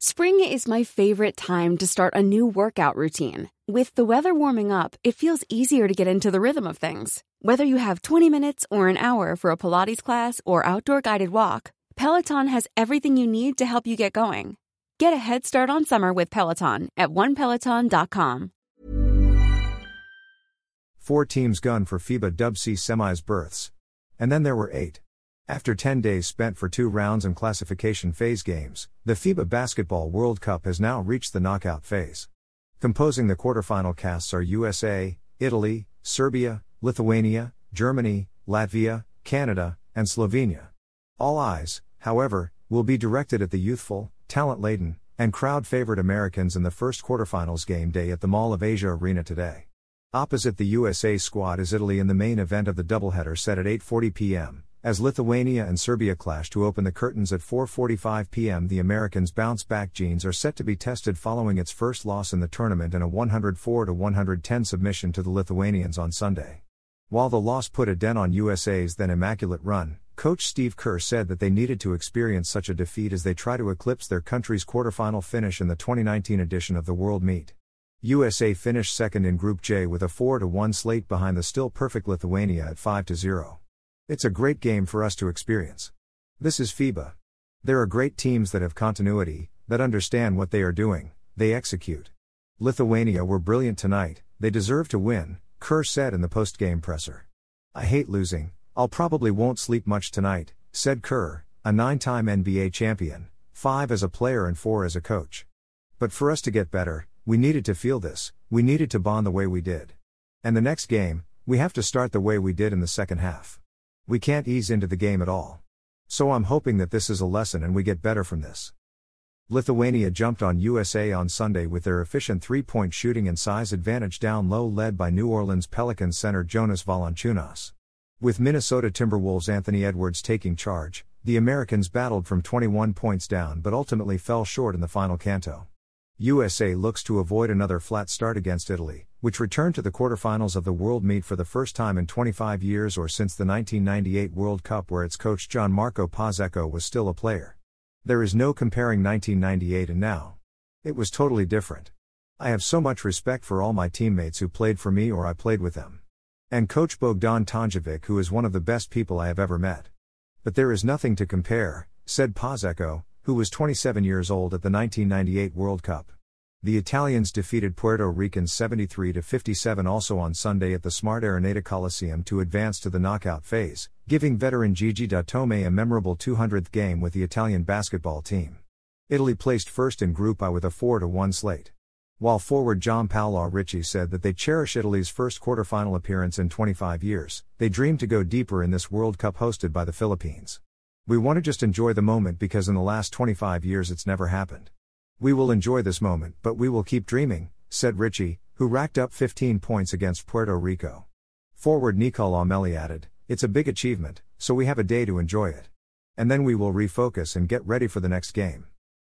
Spring is my favorite time to start a new workout routine. With the weather warming up, it feels easier to get into the rhythm of things. Whether you have 20 minutes or an hour for a Pilates class or outdoor guided walk, Peloton has everything you need to help you get going. Get a head start on summer with Peloton at onepeloton.com. Four teams gunned for FIBA Dub C semis berths. And then there were eight. After 10 days spent for two rounds and classification phase games, the FIBA Basketball World Cup has now reached the knockout phase. Composing the quarterfinal casts are USA, Italy, Serbia, Lithuania, Germany, Latvia, Canada, and Slovenia. All eyes, however, will be directed at the youthful, talent laden, and crowd favored Americans in the first quarterfinals game day at the Mall of Asia Arena today. Opposite the USA squad is Italy in the main event of the doubleheader set at 8:40 p.m. As Lithuania and Serbia clash to open the curtains at 4:45 p.m., the Americans' bounce-back genes are set to be tested following its first loss in the tournament and a 104-110 submission to the Lithuanians on Sunday. While the loss put a dent on USA's then immaculate run, coach Steve Kerr said that they needed to experience such a defeat as they try to eclipse their country's quarterfinal finish in the 2019 edition of the World Meet. USA finished second in Group J with a 4-1 slate behind the still perfect Lithuania at 5-0. It's a great game for us to experience. This is FIBA. There are great teams that have continuity, that understand what they are doing, they execute. Lithuania were brilliant tonight, they deserve to win, Kerr said in the post game presser. I hate losing, I'll probably won't sleep much tonight, said Kerr, a nine time NBA champion, five as a player and four as a coach. But for us to get better, we needed to feel this, we needed to bond the way we did. And the next game, we have to start the way we did in the second half. We can't ease into the game at all. So I'm hoping that this is a lesson and we get better from this. Lithuania jumped on USA on Sunday with their efficient three point shooting and size advantage down low, led by New Orleans Pelicans center Jonas Valanciunas. With Minnesota Timberwolves Anthony Edwards taking charge, the Americans battled from 21 points down but ultimately fell short in the final canto. USA looks to avoid another flat start against Italy, which returned to the quarterfinals of the World Meet for the first time in 25 years or since the 1998 World Cup, where its coach Gianmarco Pozzecco was still a player. There is no comparing 1998 and now. It was totally different. I have so much respect for all my teammates who played for me or I played with them. And Coach Bogdan Tanjevic, who is one of the best people I have ever met. But there is nothing to compare, said Pozzecco, who was 27 years old at the 1998 World Cup. The Italians defeated Puerto Ricans 73 57 also on Sunday at the Smart Araneta Coliseum to advance to the knockout phase, giving veteran Gigi Datome a memorable 200th game with the Italian basketball team. Italy placed first in Group I with a 4 1 slate. While forward Giampaolo Ricci said that they cherish Italy's first quarterfinal appearance in 25 years, they dream to go deeper in this World Cup hosted by the Philippines. We want to just enjoy the moment because in the last 25 years it's never happened. We will enjoy this moment, but we will keep dreaming, said Ricci, who racked up 15 points against Puerto Rico. Forward Nicolo Melli added, It's a big achievement, so we have a day to enjoy it. And then we will refocus and get ready for the next game.